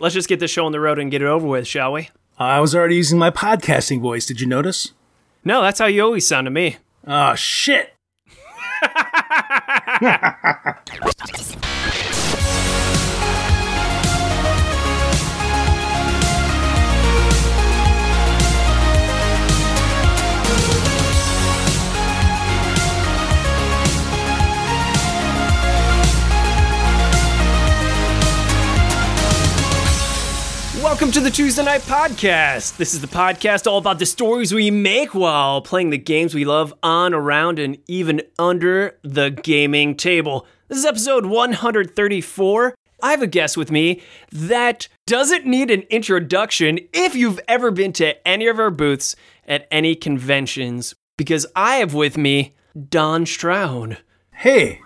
let's just get this show on the road and get it over with, shall we? I was already using my podcasting voice. Did you notice? No, that's how you always sound to me. Oh, shit. Welcome to the Tuesday Knight Podcast. This is the podcast all about the stories we make while playing the games we love on, around, and even under the gaming table. This is episode 134. I have a guest with me that doesn't need an introduction if you've ever been to any of our booths at any conventions, because I have with me Don Stroud. Hey,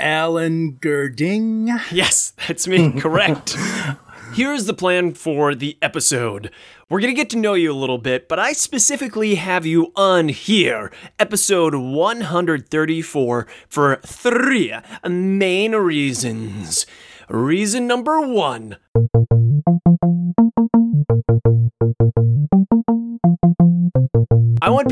Alan Gerding. Yes, that's me, correct. Here's the plan for the episode. We're going to get to know you a little bit, but I specifically have you on here, episode 134, for three main reasons. Reason number one.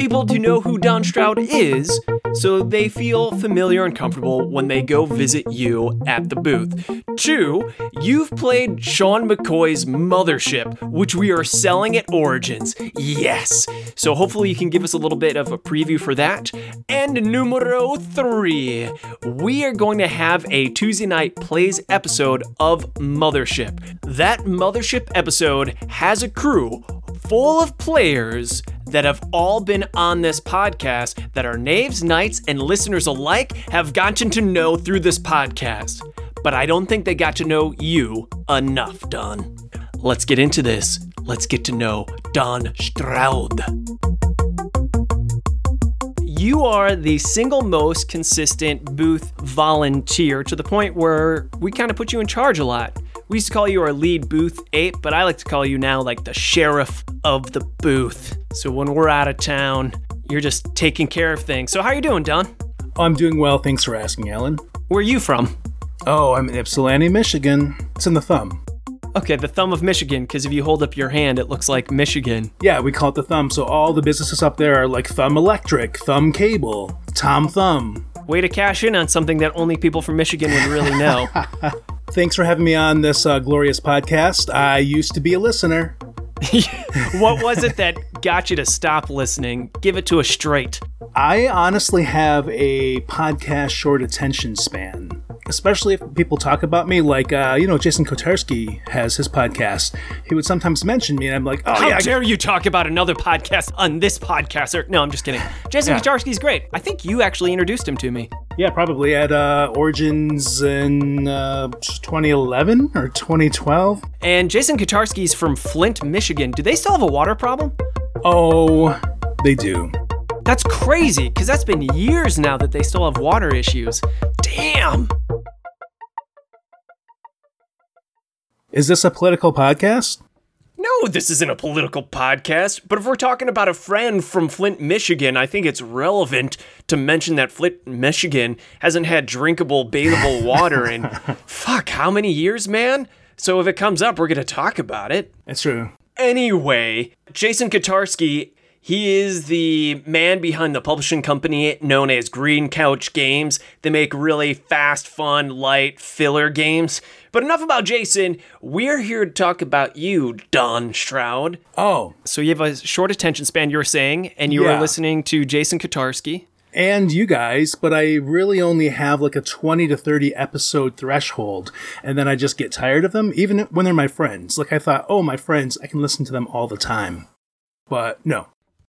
People to know who Don Stroud is so they feel familiar and comfortable when they go visit you at the booth. Two, you've played Sean McCoy's Mothership, which we are selling at Origins. Yes. So hopefully you can give us a little bit of a preview for that. And numero three, we are going to have a Tuesday night plays episode of Mothership. That Mothership episode has a crew full of players that have all been on this podcast that our knaves, knights, and listeners alike have gotten to know through this podcast. But I don't think they got to know you enough, Don. Let's get into this. Let's get to know Don Stroud. You are the single most consistent booth volunteer to the point where we kind of put you in charge a lot. We used to call you our lead booth ape, but I like to call you now like the sheriff of the booth. So when we're out of town, you're just taking care of things. So how are you doing, Don? I'm doing well, thanks for asking, Alan. Where are you from? Oh, I'm in Ypsilanti, Michigan. It's in the thumb. Okay, the thumb of Michigan, because if you hold up your hand, it looks like Michigan. Yeah, we call it the thumb, so all the businesses up there are like Thumb Electric, Thumb Cable, Tom Thumb. Way to cash in on something that only people from Michigan would really know. Thanks for having me on this uh, glorious podcast. I used to be a listener. what was it that got you to stop listening? Give it to us straight. I honestly have a podcast short attention span, especially if people talk about me. Like, uh, you know, Jason Kotarski has his podcast. He would sometimes mention me, and I'm like, oh, How yeah. I- dare you talk about another podcast on this podcast? Or, no, I'm just kidding. Jason Yeah. Kotarski's great. I think you actually introduced him to me. Yeah, probably at uh, Origins in uh, 2011 or 2012. And Jason Kotarski's from Flint, Michigan. Do they still have a water problem? Oh, they do. That's crazy, because that's been years now that they still have water issues. Damn. Is this a political podcast? No, this isn't a political podcast, but if we're talking about a friend from Flint, Michigan, I think it's relevant to mention that Flint, Michigan hasn't had drinkable, bathable water in fuck, how many years, man? So if it comes up, we're going to talk about it. That's true. Anyway, Jason Kotarski, he is the man behind the publishing company known as Green Couch Games. They make really fast, fun, light filler games. But enough about Jason. We're here to talk about you, Don Stroud. Oh, So you have a short attention span, you're saying, and you are listening to Jason Kotarski. And you guys, but I really only have like a 20 to 30 episode threshold, and then I just get tired of them, even when they're my friends. Like I thought, oh, my friends, I can listen to them all the time. But no.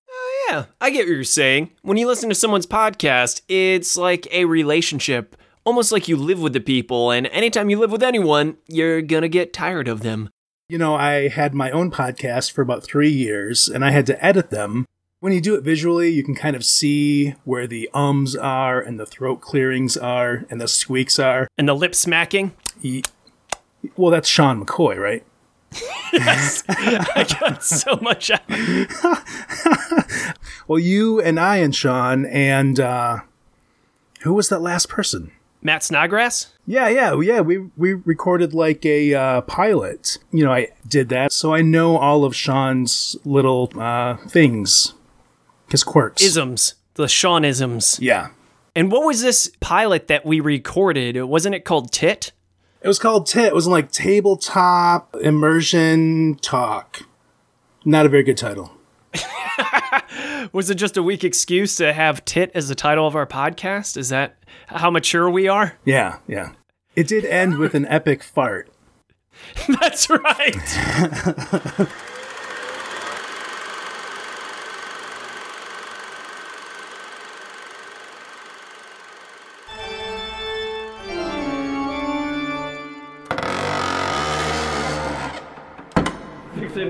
Oh, Yeah, I get what you're saying. When you listen to someone's podcast, it's like a relationship, almost like you live with the people, and anytime you live with anyone, you're gonna get tired of them. You know, I had my own podcast for about three years, and I had to edit them. When you do it visually, you can kind of see where the ums are, and the throat clearings are, and the squeaks are. And the lip smacking? Ye- Well, that's Sean McCoy, right? yes, I got so much out. Well, you and I and Sean and uh, who was that last person? Matt Snodgrass? Yeah, yeah, yeah. We we recorded like a uh, pilot. You know, I did that, so I know all of Sean's little uh, things, his quirks. Isms. The Sean isms. yeah. And what was this pilot that we recorded? Wasn't it called Tit? It was called TIT. It was like tabletop immersion talk. Not a very good title. Was it just a weak excuse to have Tit as the title of our podcast? Is that how mature we are? Yeah, yeah. It did end with an epic fart. That's right.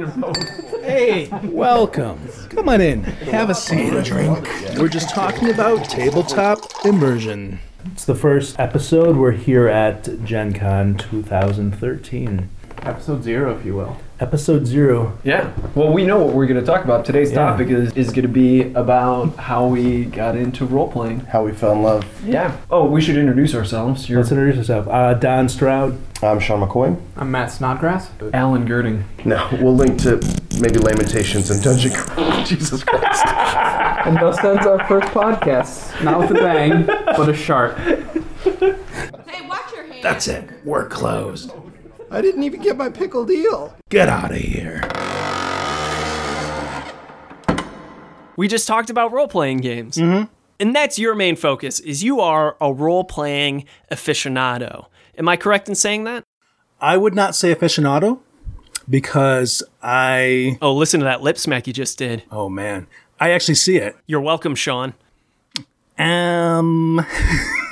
Hey, welcome. Come on in. Have a seat. A drink. We're just talking about tabletop immersion. It's the first episode. We're here at Gen Con 2013. Episode zero, if you will. Episode zero. Yeah. Well, we know what we're going to talk about. Today's Yeah. topic is, is going to be about how we got into role playing. how we fell in love. Yeah. Oh, we should introduce ourselves. You're Let's introduce ourselves. Uh, Don Stroud. I'm Sean McCoy. I'm Matt Snodgrass. Alan Gerding. No, we'll link to maybe Lamentations and Dungeon Crawl. Jesus Christ. And thus ends our first podcast. Not with a bang, but a sharp. Hey, watch your hands. That's it. We're closed. I didn't even get my pickle deal. Get out of here. we just talked about role playing games. Mm-hmm. And that's your main focus is you are a role playing aficionado. Am I correct in saying that? I would not say aficionado because I. Oh, listen to that lip smack you just did. Oh man, I actually see it. You're welcome, Sean. Um.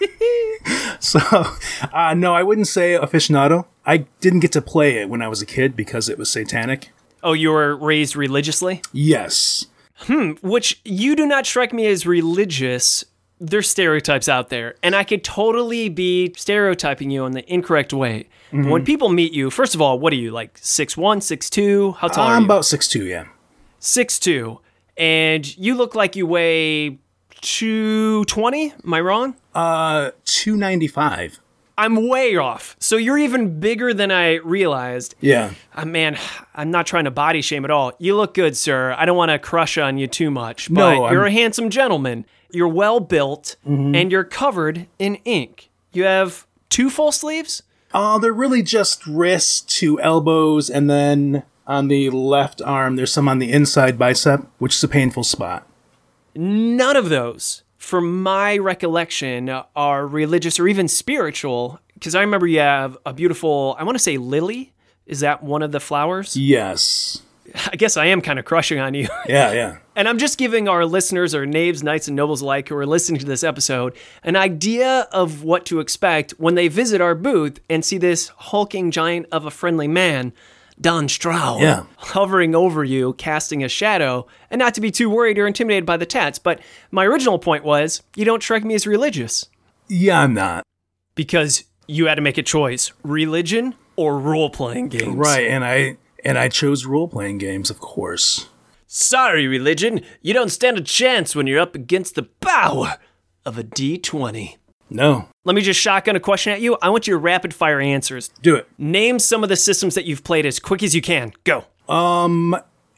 so, uh, no, I wouldn't say aficionado. I didn't get to play it when I was a kid because it was satanic. Oh, you were raised religiously? Yes. Hmm, which you do not strike me as religious. There's stereotypes out there, and I could totally be stereotyping you in the incorrect way. But when people meet you, first of all, what are you like? Six one, six two? How tall are you? I'm about six two. yeah. six two, and you look like you weigh two twenty. Am I wrong? Uh, 295. I'm way off. So you're even bigger than I realized. Yeah. Uh, man, I'm not trying to body shame at all. You look good, sir. I don't want to crush on you too much, but No, you're I'm- a handsome gentleman. You're well built, and you're covered in ink. You have two full sleeves. Uh, they're really just wrists to elbows, and then on the left arm, there's some on the inside bicep, which is a painful spot. None of those, from my recollection, are religious or even spiritual. Because I remember you have a beautiful, I want to say lily. Is that one of the flowers? Yes. I guess I am kind of crushing on you. Yeah, yeah. And I'm just giving our listeners, or knaves, knights, and nobles alike who are listening to this episode, an idea of what to expect when they visit our booth and see this hulking giant of a friendly man, Don Stroud, Yeah. hovering over you, casting a shadow, and not to be too worried or intimidated by the tats. But my original point was you don't strike me as religious Yeah, I'm not. because you had to make a choice religion or role playing games. Right, and I and I chose role playing games, of course. Sorry, religion, you don't stand a chance when you're up against the power of a D20. No, Let me just shotgun a question at you. I want your rapid fire answers. do it. Name some of the systems that you've played as quick as you can. Go. Um,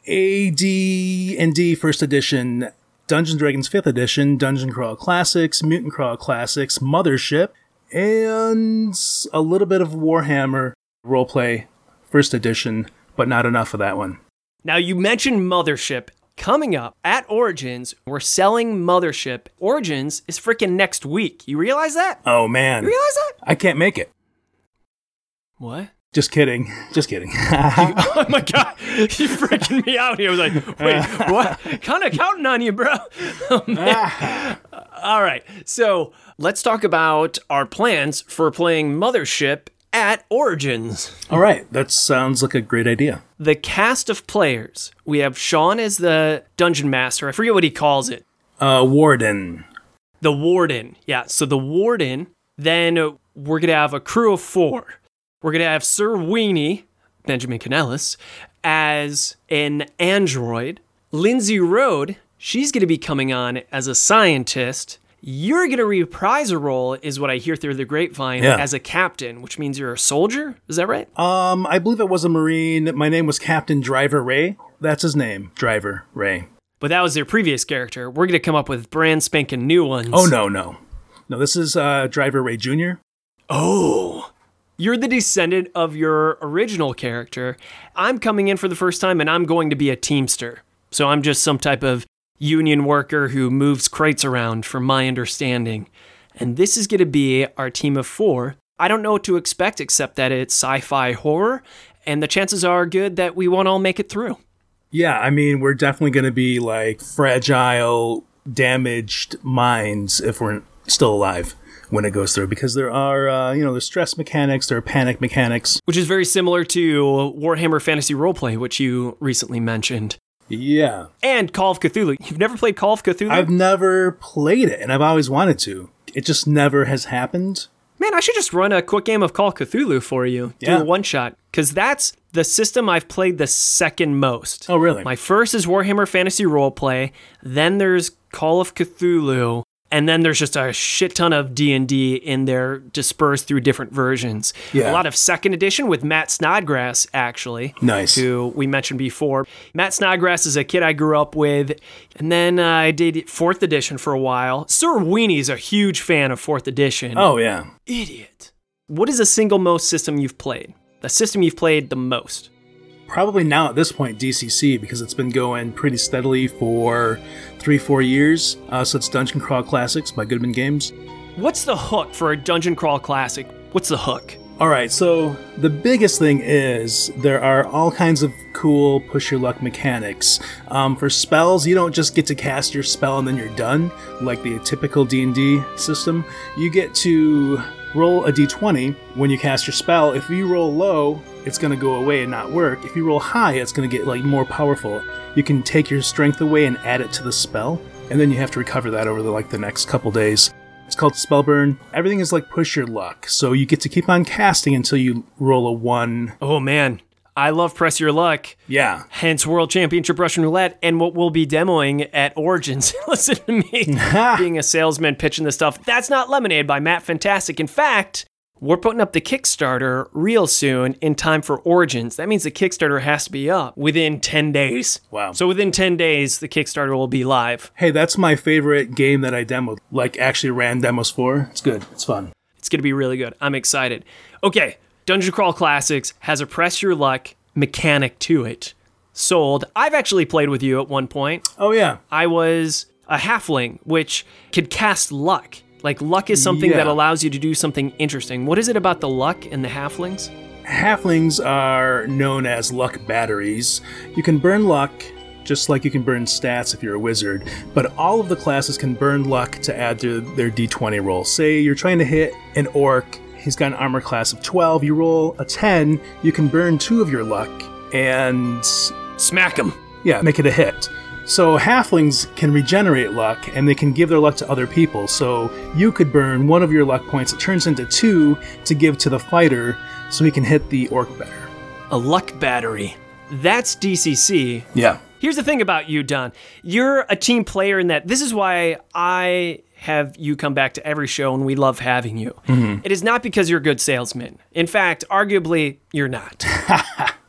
AD and D First Edition, Dungeons Dragons Fifth Edition, Dungeon Crawl Classics, Mutant Crawl Classics, Mothership, and a little bit of Warhammer roleplay First Edition, but not enough of that one. Now, you mentioned Mothership. Coming up at Origins, we're selling Mothership. Origins is freaking next week. You realize that? Oh man, You realize that? I can't make it. What? Just kidding. Just kidding. Oh my god, you freaking me out here. I was like, wait, what? kind of counting on you, bro. Oh. Ah. All right, so let's talk about our plans for playing Mothership at Origins. All right, that sounds like a great idea. The cast of players. We have Sean as the dungeon master. I forget what he calls it. Uh, Warden. The warden. Yeah, so the warden. Then we're to have a crew of four. We're to have Sir Weenie, Benjamin Canellis, as an android. Lindsay Road, she's to be coming on as a scientist. You're going to reprise a role, is what I hear through the grapevine, Yeah. as a captain, which means you're a soldier. Is that right? Um, I believe it was a Marine. My name was Captain Driver Ray. That's his name, Driver Ray. But that was their previous character. We're going to come up with brand spanking new ones. Oh no, no, no. This is uh, Driver Ray Jr. Oh. You're the descendant of your original character. I'm coming in for the first time and I'm going to be a teamster. So I'm just some type of union worker who moves crates around, from my understanding. And this is going to be our team of four. I don't know what to expect except that it's sci fi horror, and the chances are good that we won't all make it through. Yeah, I mean, we're definitely going to be like fragile, damaged minds if we're still alive when it goes through because there are, uh, you know, there's stress mechanics, there are panic mechanics. Which is very similar to Warhammer Fantasy Roleplay, which you recently mentioned, Yeah. and Call of Cthulhu. You've never played Call of Cthulhu? I've never played it and I've always wanted to. It just never has happened. Man, I should just run a quick game of Call of Cthulhu for you. Do Yeah. a one shot. Because that's the system I've played the second most. Oh, really? My first is Warhammer Fantasy Roleplay. Then there's Call of Cthulhu. And then there's just a shit ton of D&D in there dispersed through different versions. Yeah. A lot of second edition with Matt Snodgrass, actually. Nice. Who we mentioned before. Matt Snodgrass is a kid I grew up with. And then uh, I did fourth edition for a while. Sir Weenie's a huge fan of fourth edition Oh, yeah. idiot. What is the single most system you've played? The system you've played the most? Probably now at this point, DCC, because it's been going pretty steadily for three, four years. Uh, so it's Dungeon Crawl Classics by Goodman Games. What's the hook for a dungeon crawl classic? What's the hook? All right, so the biggest thing is there are all kinds of cool push your luck mechanics. Um, for spells, you don't just get to cast your spell and then you're done, like the typical D&D system. You get to roll a d20 when you cast your spell. If you roll low, it's going to go away and not work. If you roll high, it's going to get like more powerful. You can take your strength away and add it to the spell, and then you have to recover that over the like the next couple days. It's called Spellburn. Everything is like push your luck. So you get to keep on casting until you roll a one. Oh man, I love Press Your Luck. Yeah. Hence World Championship Russian Roulette and what we'll be demoing at Origins. Listen to me being a salesman pitching this stuff. That's not Lemonade by Matt Fantastic. In fact, we're putting up the Kickstarter real soon in time for Origins. That means the Kickstarter has to be up within 10 days. Wow. So within 10 days, the Kickstarter will be live. Hey, that's my favorite game that I demoed. Like actually ran demos for. It's good. It's fun. It's going to be really good. I'm excited. Okay, Dungeon Crawl Classics has a press your luck mechanic to it. Sold. I've actually played with you at one point. Oh yeah. I was a halfling, which could cast luck. Like, luck is something that allows you to do something interesting. What is it about the luck and the halflings? Halflings are known as luck batteries. You can burn luck just like you can burn stats if you're a wizard, but all of the classes can burn luck to add to their d20 roll. Say you're trying to hit an orc, he's got an armor class of 12, you roll a 10, you can burn 2 of your luck and Smack him. yeah, make it a hit. So halflings can regenerate luck and they can give their luck to other people. So you could burn one of your luck points, it turns into two to give to the fighter so he can hit the orc better. A luck battery. That's DCC. Yeah. Here's the thing about you, Don. You're a team player in that this is why I have you come back to every show and we love having you. Mm-hmm. It is not because you're a good salesman. In fact, arguably, you're not.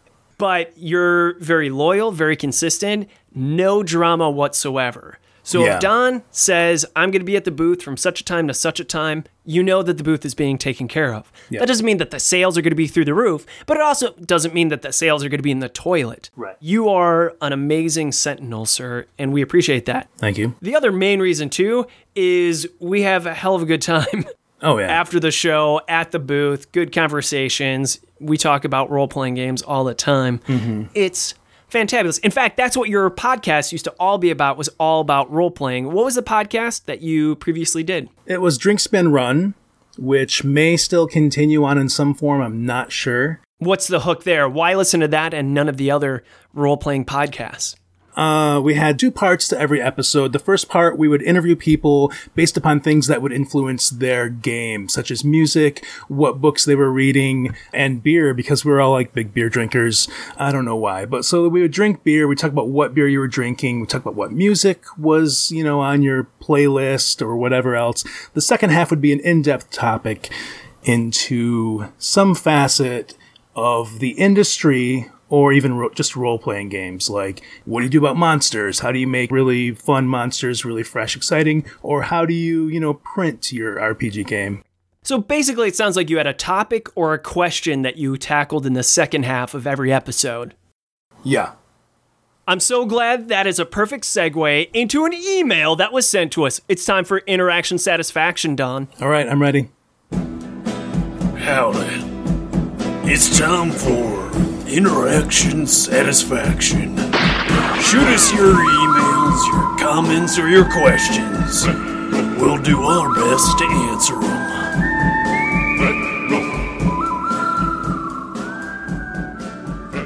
but you're very loyal, very consistent, no drama whatsoever. So Yeah. if Don says, I'm going to be at the booth from such a time to such a time, you know that the booth is being taken care of. That doesn't mean that the sales are going to be through the roof, but it also doesn't mean that the sales are going to be in the toilet. Right. You are an amazing sentinel, sir, and we appreciate that. Thank you. The other main reason, too, is we have a hell of a good time Oh yeah. after the show, at the booth, good conversations. We talk about role playing games all the time. Mm-hmm. It's fantabulous. In fact, that's what your podcast used to all be about was all about role playing. What was the podcast that you previously did? It was Drink Spin Run, which may still continue on in some form. I'm not sure. What's the hook there? Why listen to that and none of the other role playing podcasts? Uh, we had two parts to every episode. The first part, we would interview people based upon things that would influence their game, such as music, what books they were reading, and beer, because we were all like big beer drinkers. I don't know why, but so we would drink beer. We talk about what beer you were drinking. We talk about what music was, you know, on your playlist or whatever else. The second half would be an in-depth topic into some facet of the industry or even ro- just role playing games like what do you do about monsters? How do you make really fun monsters really fresh, exciting? Or how do you, you know, print your RPG game? So basically, it sounds like you had a topic or a question that you tackled in the second half of every episode. Yeah. I'm so glad that is a perfect segue into an email that was sent to us. It's time for interaction satisfaction, Don. All right, I'm ready. Howdy. It's time for interaction satisfaction. Shoot us your emails, your comments, or your questions. We'll do our best to answer them.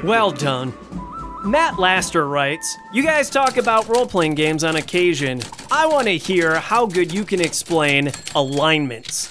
Well done. Matt Laster writes, You guys talk about role playing games on occasion. I want to hear how good you can explain alignments.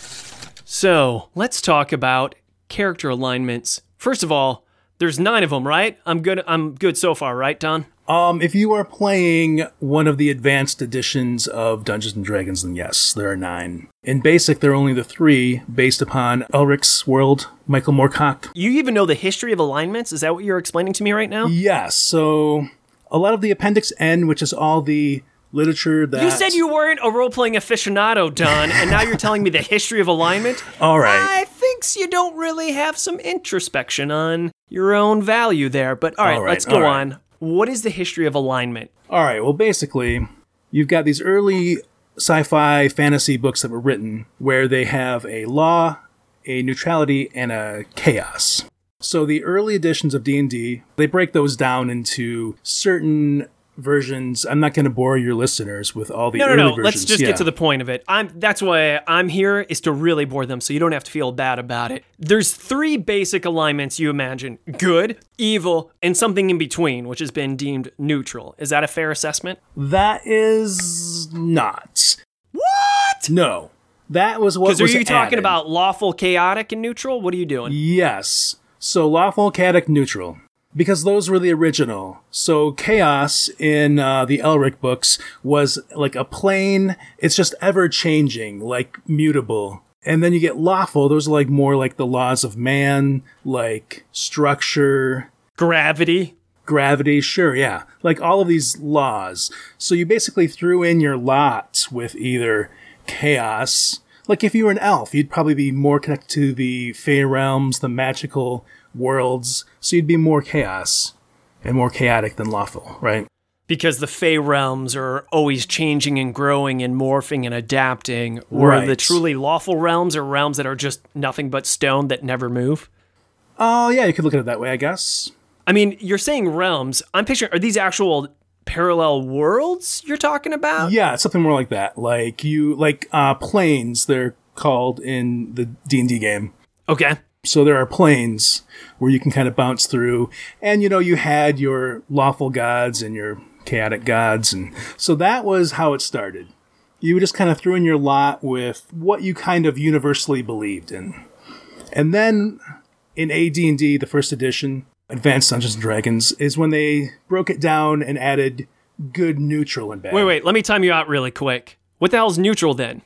So, let's talk about character alignments. First of all, there's nine of them, right? I'm good. I'm good so far, right, Don? Um, if you are playing one of the advanced editions of Dungeons and Dragons, then yes, there are nine. In basic, there are only the three, based upon Elric's world, Michael Moorcock. You even know the history of alignments? Is that what you're explaining to me right now? Yes, so a lot of the Appendix N, which is all the literature that You said you weren't a role playing aficionado, Don, and now you're telling me the history of alignment? All right. I think you don't really have some introspection on your own value there. But all right, All right, let's go right. on. What is the history of alignment? All right. Well, basically, you've got these early sci-fi fantasy books that were written where they have a law, a neutrality, and a chaos. So the early editions of D&D, they break those down into certain versions. I'm not going to bore your listeners with all the No, no, early no. versions. Let's just Yeah. get to the point of it. I'm that's why I'm here is to really bore them so you don't have to feel bad about it. There's three basic alignments you imagine. Good, evil, and something in between, which has been deemed neutral. Is that a fair assessment? That is not. What? No. That was what Because are you talking about lawful, chaotic, and neutral? What are you doing? Yes. So lawful, chaotic, neutral. Because those were the original. So chaos in uh, the Elric books was like a plane. It's just ever changing, like mutable. And then you get lawful. Those are like more like the laws of man, like structure, Gravity. gravity. Sure, yeah. Like all of these laws. So you basically threw in your lot with either chaos. Like if you were an elf, you'd probably be more connected to the Fey realms, the magical worlds. So you'd be more chaos and more chaotic than lawful, right? Because the Fey realms are always changing and growing and morphing and adapting, where the truly lawful realms are realms that are just nothing but stone that never move. Oh, yeah, you could look at it that way, I guess. I mean, you're saying realms. I'm picturing, are these actual parallel worlds you're talking about? Yeah, something more like that. Like you, like uh, planes. They're called in the D and D game. Okay. So there are planes where you can kind of bounce through, and you know you had your lawful gods and your chaotic gods, and so that was how it started. You just kind of threw in your lot with what you kind of universally believed in, and then in AD&D, the first edition, Advanced Dungeons and Dragons, is when they broke it down and added good, neutral, and bad. Wait, wait, let me time you out really quick. What the hell's neutral then?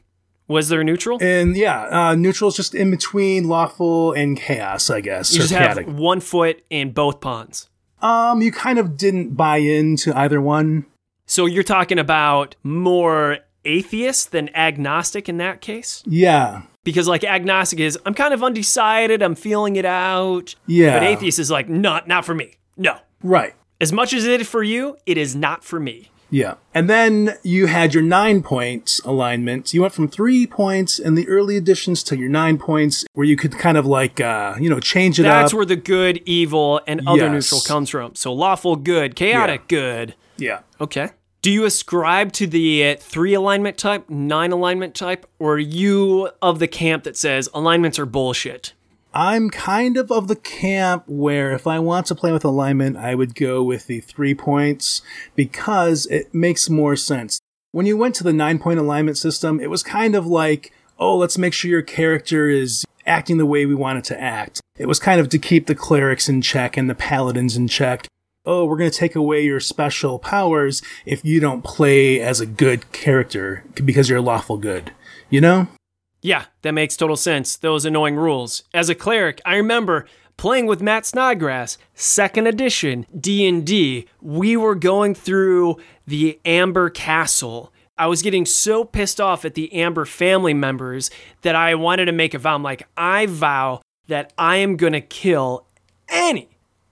Was there neutral? And yeah, uh, neutral is just in between lawful and chaos, I guess. you just chaotic. have one foot in both ponds. Um, you kind of didn't buy into either one. So you're talking about more atheist than agnostic in that case? Yeah. Because like agnostic is I'm kind of undecided, I'm feeling it out. Yeah. But atheist is like not not for me. No. Right. As much as it is for you, it is not for me. Yeah. And then you had your nine points alignment. You went from three points in the early editions to your nine points where you could kind of like, uh, you know, change it That's up. where the good, evil, and other Yes. neutral comes from. So lawful good, chaotic good. yeah. Okay. Do you ascribe to the uh, three alignment type, nine alignment type, or are you of the camp that says alignments are bullshit? I'm kind of of the camp where if I want to play with alignment, I would go with the three points because it makes more sense. When you went to the nine point alignment system, it was kind of like, oh, let's make sure your character is acting the way we want it to act. It was kind of to keep the clerics in check and the paladins in check. Oh, we're going to take away your special powers if you don't play as a good character because you're lawful good. You know? Yeah, that makes total sense. Those annoying rules. As a cleric, I remember playing with Matt Snodgrass, second edition D&D. We were going through the Amber Castle. I was getting so pissed off at the Amber family members that I wanted to make a vow. I'm like, I vow that I am going to kill any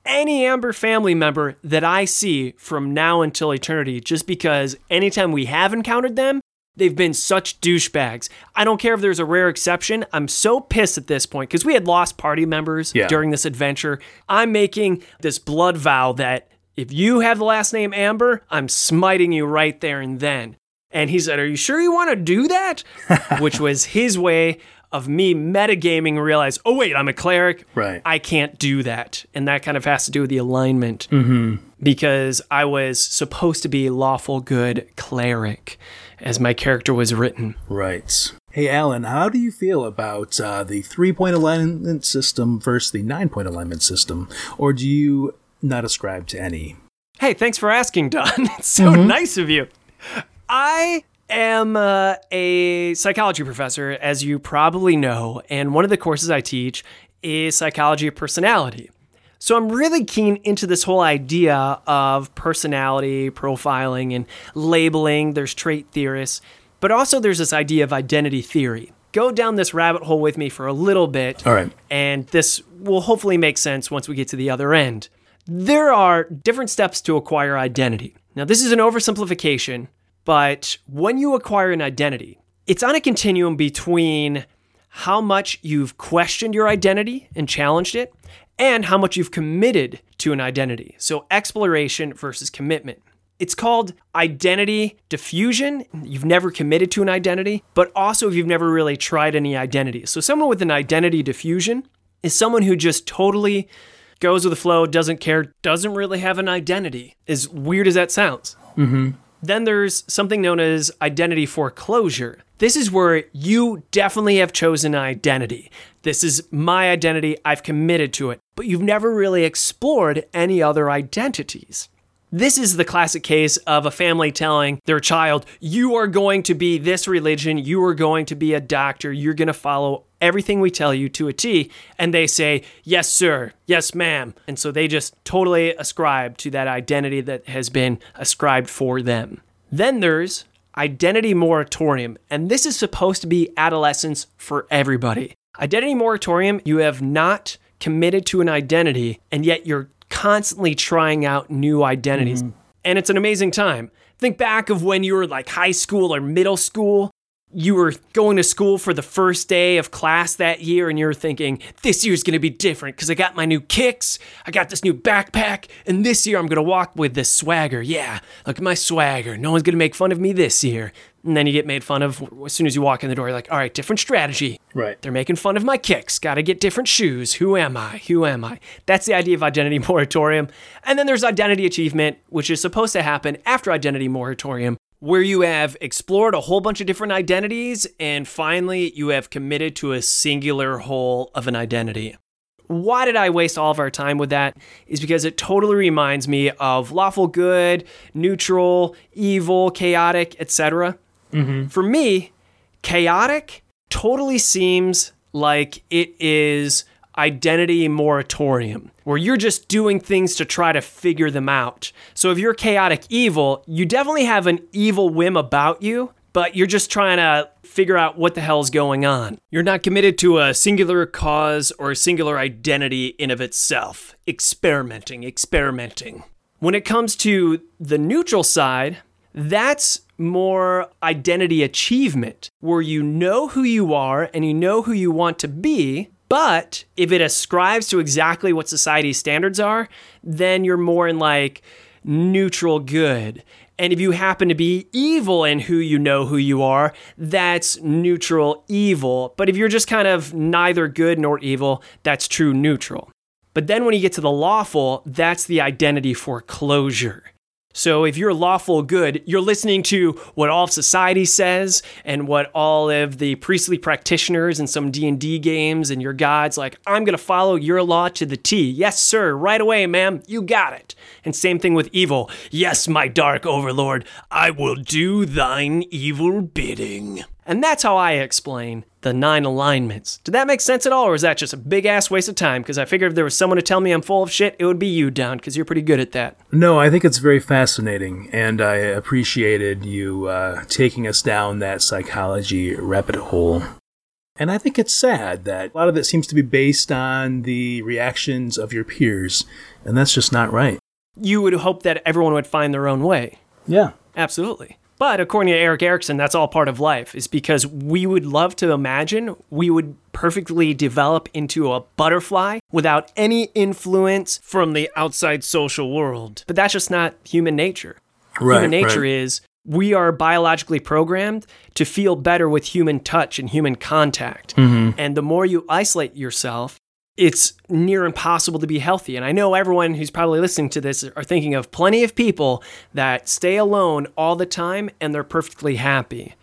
any Amber family member that I see from now until eternity just because anytime we have encountered them, They've been such douchebags. I don't care if there's a rare exception. I'm so pissed at this point because we had lost party members Yeah. during this adventure. I'm making this blood vow that if you have the last name Amber, I'm smiting you right there and then. And he said, Are you sure you want to do that? Which was his way of me metagaming, and realize, oh, wait, I'm a cleric. Right. I can't do that. And that kind of has to do with the alignment Mm-hmm. because I was supposed to be lawful good cleric as my character was written. Right. Hey, Alan, how do you feel about uh, the three point alignment system versus the nine point alignment system? Or do you not ascribe to any? Hey, thanks for asking, Don. It's so nice of you. I am uh, a psychology professor, as you probably know, and one of the courses I teach is psychology of personality. So I'm really keen into this whole idea of personality profiling and labeling. There's trait theorists, but also there's this idea of identity theory. Go down this rabbit hole with me for a little bit. All right. And this will hopefully make sense once we get to the other end. There are different steps to acquire identity. Now, this is an oversimplification, but when you acquire an identity, it's on a continuum between how much you've questioned your identity and challenged it, and how much you've committed to an identity. So, exploration versus commitment. It's called identity diffusion. You've never committed to an identity, but also if you've never really tried any identity. So, someone with an identity diffusion is someone who just totally goes with the flow, doesn't care, doesn't really have an identity. As weird as that sounds. Mm-hmm. Then there's something known as identity foreclosure. This is where you definitely have chosen an identity. This is my identity, I've committed to it, but you've never really explored any other identities. This is the classic case of a family telling their child, You are going to be this religion, you are going to be a doctor, you're going to follow everything we tell you to a T. And they say, Yes, sir, yes, ma'am. And so they just totally ascribe to that identity that has been ascribed for them. Then there's identity moratorium, and this is supposed to be adolescence for everybody. Identity moratorium, you have not committed to an identity, and yet you're constantly trying out new identities. Mm-hmm. And it's an amazing time. Think back of when you were like high school or middle school. You were going to school for the first day of class that year, and you're thinking, this year's gonna be different because I got my new kicks, I got this new backpack, and this year I'm gonna walk with this swagger. Yeah, look at my swagger. No one's gonna make fun of me this year. And then you get made fun of as soon as you walk in the door. You're like, all right, different strategy. Right. They're making fun of my kicks. Got to get different shoes. Who am I? Who am I? That's the idea of identity moratorium. And then there's identity achievement, which is supposed to happen after identity moratorium, where you have explored a whole bunch of different identities and finally you have committed to a singular whole of an identity. Why did I waste all of our time with that? Is because it totally reminds me of lawful good, neutral, evil, chaotic, etc. Mm-hmm. For me, chaotic totally seems like it is identity moratorium, where you're just doing things to try to figure them out. So if you're chaotic evil, you definitely have an evil whim about you, but you're just trying to figure out what the hell's going on. You're not committed to a singular cause or a singular identity in of itself. Experimenting, experimenting. When it comes to the neutral side, that's more identity achievement, where you know who you are and you know who you want to be. But if it ascribes to exactly what society's standards are, then you're more in like neutral good. And if you happen to be evil in who you know who you are, that's neutral evil. But if you're just kind of neither good nor evil, that's true neutral. But then when you get to the lawful, that's the identity foreclosure. So if you're lawful good, you're listening to what all of society says and what all of the priestly practitioners in some D&D games and your gods like, I'm going to follow your law to the T. Yes, sir, right away, ma'am. You got it. And same thing with evil. Yes, my dark overlord, I will do thine evil bidding. And that's how I explain the nine alignments. Did that make sense at all, or is that just a big ass waste of time? Because I figured if there was someone to tell me I'm full of shit, it would be you, Don, because you're pretty good at that. No, I think it's very fascinating, and I appreciated you uh, taking us down that psychology rabbit hole. And I think it's sad that a lot of it seems to be based on the reactions of your peers, and that's just not right. You would hope that everyone would find their own way. Yeah. Absolutely. But according to Erik Erikson, that's all part of life, is because we would love to imagine we would perfectly develop into a butterfly without any influence from the outside social world. But that's just not human nature. Right, human nature right. is we are biologically programmed to feel better with human touch and human contact. Mm-hmm. And the more you isolate yourself, it's near impossible to be healthy. And I know everyone who's probably listening to this are thinking of plenty of people that stay alone all the time and they're perfectly happy.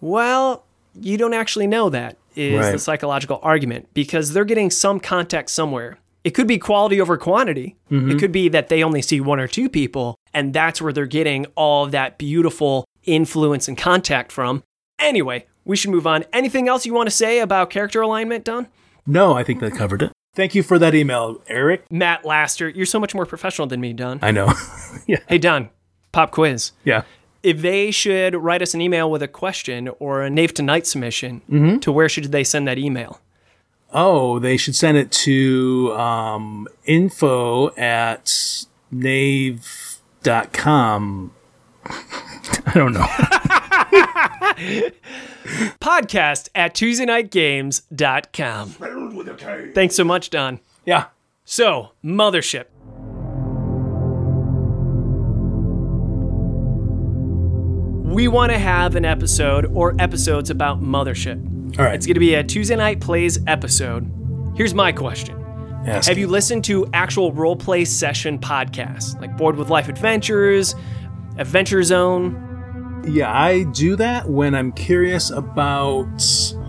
Well, you don't actually know that, is the psychological argument, because they're getting some contact somewhere. It could be quality over quantity. It mm-hmm. could be that they only see one or two people, and that's where they're getting all of that beautiful influence and contact from. Anyway, we should move on. Anything else you want to say about character alignment, Don? No, I think that covered it. Thank you for that email, Eric. Matt Laster, you're so much more professional than me, Don. I know. yeah. Hey, Don, pop quiz. Yeah. If they should write us an email with a question or a Nave Tonight submission, to where should they send that email? Oh, they should send it to um, info at nave.com. I don't know. Podcast at TuesdayKnightGames.com. Thanks so much, Don. yeah. So, Mothership. We want to have an episode or episodes about Mothership. All right. It's going to be a Tuesday Night Plays episode. Here's my question Ask Have me. you listened to actual role play session podcasts like Board with Life Adventures, Adventure Zone? Yeah, I do that when I'm curious about.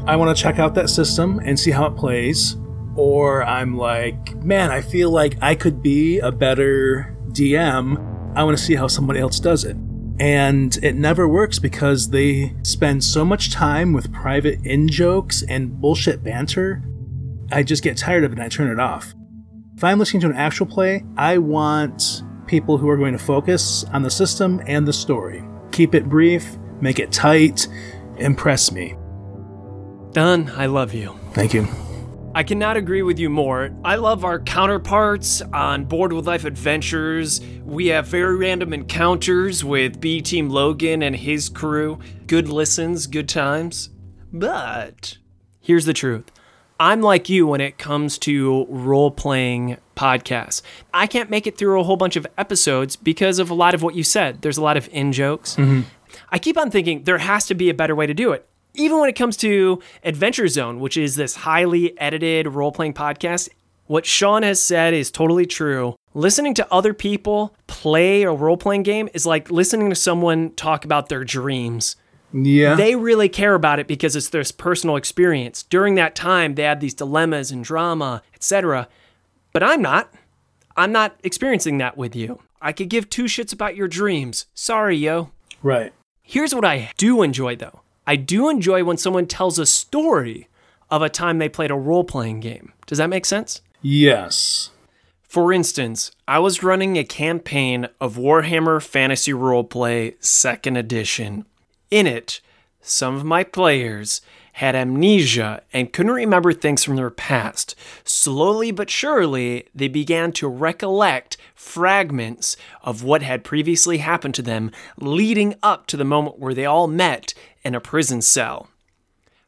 I want to check out that system and see how it plays. Or I'm like, man, I feel like I could be a better DM. I want to see how somebody else does it. And it never works because they spend so much time with private in jokes and bullshit banter. I just get tired of it and I turn it off. If I'm listening to an actual play, I want people who are going to focus on the system and the story. Keep it brief, make it tight, impress me. Don, I love you. Thank you. I cannot agree with you more. I love our counterparts on Board with Life Adventures. We have very random encounters with B Team Logan and his crew. Good listens, good times. But here's the truth I'm like you when it comes to role playing podcasts. I can't make it through a whole bunch of episodes because of a lot of what you said. There's a lot of in jokes. Mm-hmm. I keep on thinking there has to be a better way to do it. Even when it comes to Adventure Zone, which is this highly edited role playing podcast, what Sean has said is totally true. Listening to other people play a role playing game is like listening to someone talk about their dreams. Yeah. They really care about it because it's their personal experience. During that time, they had these dilemmas and drama, etc. But I'm not. I'm not experiencing that with you. I could give two shits about your dreams. Sorry, yo. right. Here's what I do enjoy though. I do enjoy when someone tells a story of a time they played a role playing game. Does that make sense? Yes. For instance, I was running a campaign of Warhammer Fantasy Roleplay 2nd Edition. In it, some of my players had amnesia and couldn't remember things from their past. Slowly but surely, they began to recollect fragments of what had previously happened to them leading up to the moment where they all met in a prison cell.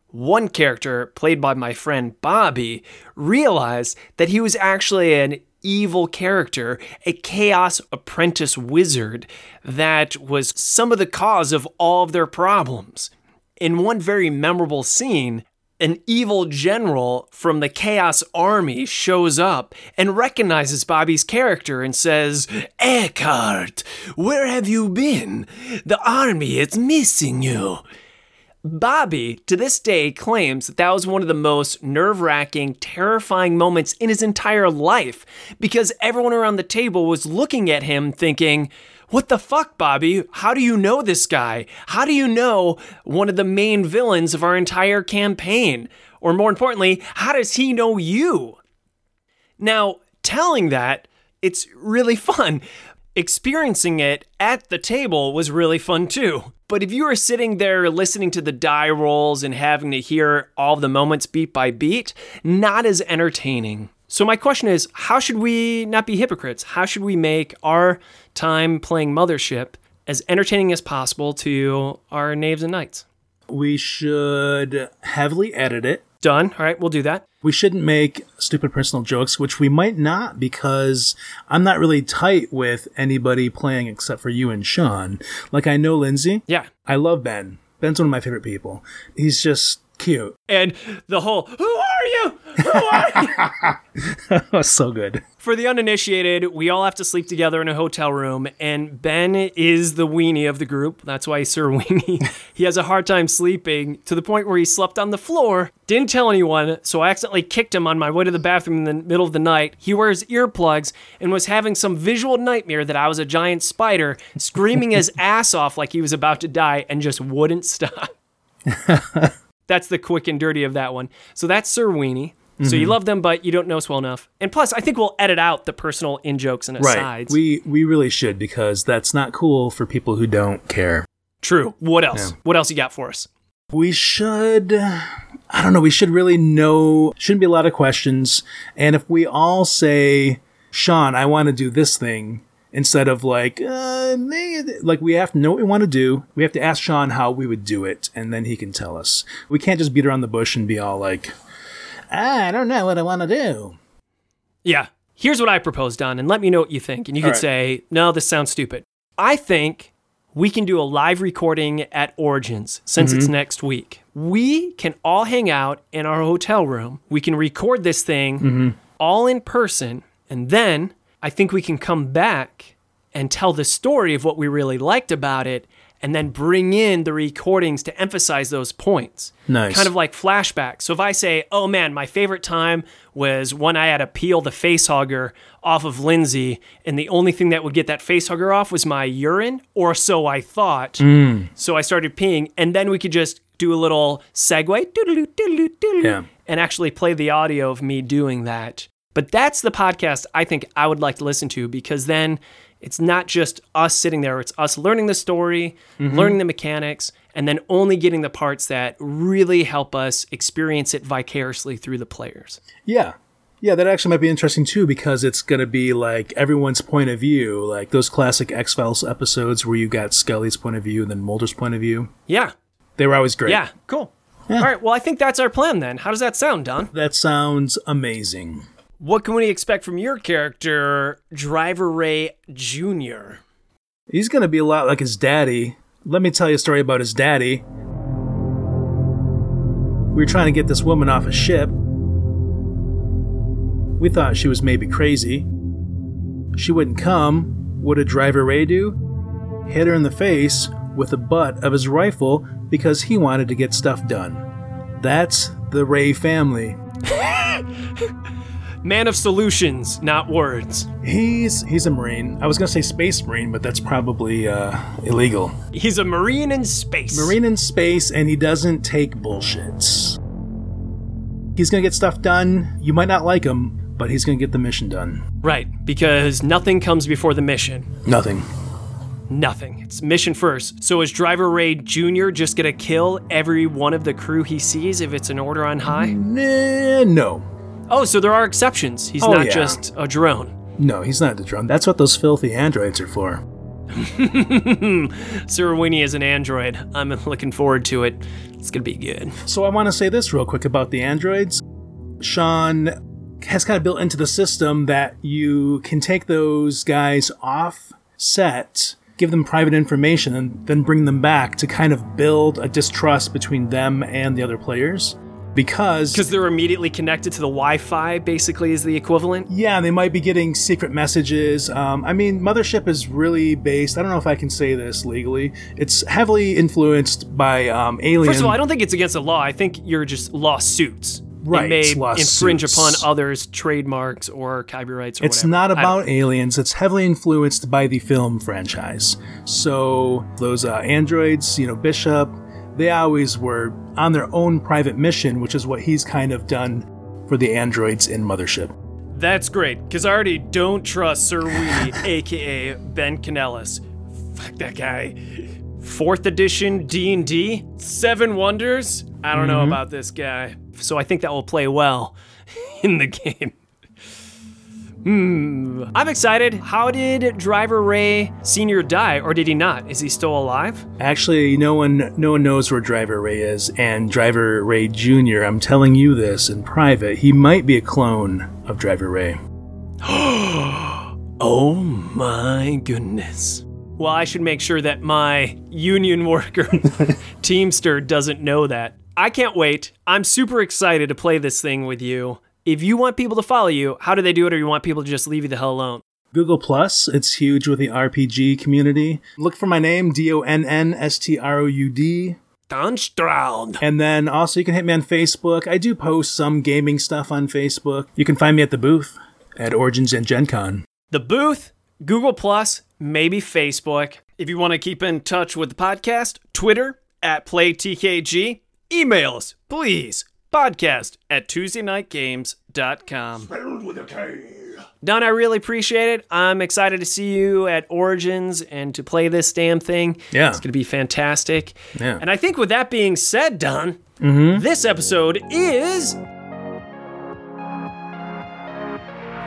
One character, played by my friend Bobby, realized that he was actually an evil character, a chaos apprentice wizard that was some of the cause of all of their problems. In one very memorable scene, an evil general from the Chaos Army shows up and recognizes Bobby's character and says, Eckhart, where have you been? The army is missing you. Bobby, to this day, claims that that was one of the most nerve wracking, terrifying moments in his entire life because everyone around the table was looking at him thinking, What the fuck, Bobby? How do you know this guy? How do you know one of the main villains of our entire campaign? Or more importantly, how does he know you? Now, telling that, it's really fun. Experiencing it at the table was really fun too. But if you were sitting there listening to the die rolls and having to hear all the moments beat by beat, not as entertaining. So, my question is how should we not be hypocrites? How should we make our time playing Mothership as entertaining as possible to our knaves and knights? We should heavily edit it. Done. All right, we'll do that. We shouldn't make stupid personal jokes, which we might not because I'm not really tight with anybody playing except for you and Sean. Like, I know Lindsay. Yeah. I love Ben. Ben's one of my favorite people. He's just cute. And the whole, who are you? Who are you? That's so good. For the uninitiated, we all have to sleep together in a hotel room, and Ben is the weenie of the group. That's why he's Sir Weenie. he has a hard time sleeping to the point where he slept on the floor, didn't tell anyone, so I accidentally kicked him on my way to the bathroom in the middle of the night. He wears earplugs and was having some visual nightmare that I was a giant spider screaming his ass off like he was about to die and just wouldn't stop. That's the quick and dirty of that one. So that's Sir Weenie. So you mm-hmm. love them, but you don't know us well enough. And plus, I think we'll edit out the personal in jokes and asides. Right. We we really should because that's not cool for people who don't care. True. What else? What else you got for us? We should I don't know, we should really know shouldn't be a lot of questions. And if we all say, Sean, I want to do this thing instead of like uh like we have to know what we want to do. We have to ask Sean how we would do it and then he can tell us. We can't just beat around the bush and be all like ah, I don't know what I want to do. Yeah. Here's what I propose, Don, and let me know what you think. And you could right. say, no, this sounds stupid. I think we can do a live recording at Origins since it's mm-hmm. next week. We can all hang out in our hotel room. We can record this thing mm-hmm. all in person. And then I think we can come back and tell the story of what we really liked about it and then bring in the recordings to emphasize those points. Nice. Kind of like flashbacks. So if I say, oh man, my favorite time was when I had to peel the face hugger off of Lindsay, and the only thing that would get that face hugger off was my urine, or so I thought. Mm. So I started peeing, and then we could just do a little segue, Yeah. and actually play the audio of me doing that. But that's the podcast I think I would like to listen to because then it's not just us sitting there, it's us learning the story, mm-hmm. learning the mechanics, and then only getting the parts that really help us experience it vicariously through the players. Yeah. Yeah, that actually might be interesting too because it's going to be like everyone's point of view, like those classic X Files episodes where you got Scully's point of view and then Mulder's point of view. Yeah. They were always great. Yeah. Cool. All right. Well, I think that's our plan then. How does that sound, Don? That sounds amazing. What can we expect from your character, Driver Ray Jr.? He's going to be a lot like his daddy. Let me tell you a story about his daddy. We were trying to get this woman off a ship. We thought she was maybe crazy. She wouldn't come. What did Driver Ray do? Hit her in the face with the butt of his rifle because he wanted to get stuff done. That's the Ray family. Man of solutions, not words. He's he's a marine. I was gonna say space marine, but that's probably uh, illegal. He's a marine in space. Marine in space, and he doesn't take bullshits. He's gonna get stuff done. You might not like him, but he's gonna get the mission done. Right, because nothing comes before the mission. Nothing. Nothing. It's mission first. So is Driver Ray Jr. just gonna kill every one of the crew he sees if it's an order on high? Nah, no, Oh, so there are exceptions. He's Oh, not yeah. just a drone. no, he's not the drone. That's what those filthy androids are for. Sir Winnie is an android. I'm looking forward to it. It's gonna be good. So I want to say this real quick about the androids. Sean has kind of built into the system that you can take those guys off set, give them private information, and then bring them back to kind of build a distrust between them and the other players. Because Because they're immediately connected to the Wi-Fi, basically, is the equivalent. yeah, they might be getting secret messages. Um, I mean, Mothership is really based. I don't know if I can say this legally. It's heavily influenced by um, Alien. First of all, I don't think it's against the law. I think you're just lawsuits. Right, It may infringe upon others' trademarks or copyrights or It's whatever. not about aliens. It's heavily influenced by the film franchise. So those uh, androids, you know, Bishop, they always were on their own private mission, which is what he's kind of done for the androids in Mothership. That's great, because I already don't trust Sir Wee, aka Ben Canellis. Fuck that guy. Fourth edition D&D? Seven Wonders? I don't know mm-hmm. about this guy. So I think that will play well in the game. Hmm. I'm excited. How did Driver Ray Sr. die, or did he not? Is he still alive? Actually, no one no one knows where Driver Ray is, and Driver Ray Jr. I'm telling you this in private. He might be a clone of Driver Ray. Oh my goodness. Well, I should make sure that my union worker, Teamster, doesn't know that. I can't wait. I'm super excited to play this thing with you. If you want people to follow you, how do they do it, or you want people to just leave you the hell alone? Google Plus, it's huge with the RPG community. Look for my name, D O N N S T R O U D. Donn Stroud. And then also you can hit me on Facebook. I do post some gaming stuff on Facebook. You can find me at the booth at Origins and Gen Con. The booth, Google Plus, maybe Facebook. If you want to keep in touch with the podcast, Twitter at PlayTKG. Emails, please. Podcast at TuesdayKnightGames.com. Don, I really appreciate it. I'm excited to see you at Origins and to play this damn thing. Yeah. It's going to be fantastic. Yeah. And I think with that being said, Don, mm-hmm. this episode is.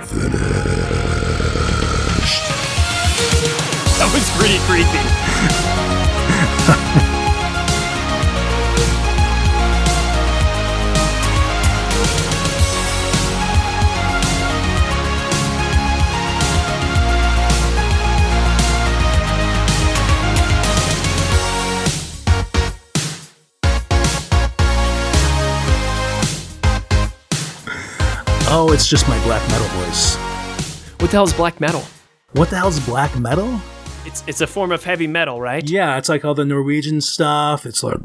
Finished. That was pretty creepy. Oh, it's just my black metal voice. What the hell is black metal? What the hell's black metal? It's it's a form of heavy metal, right? Yeah, it's like all the Norwegian stuff. It's like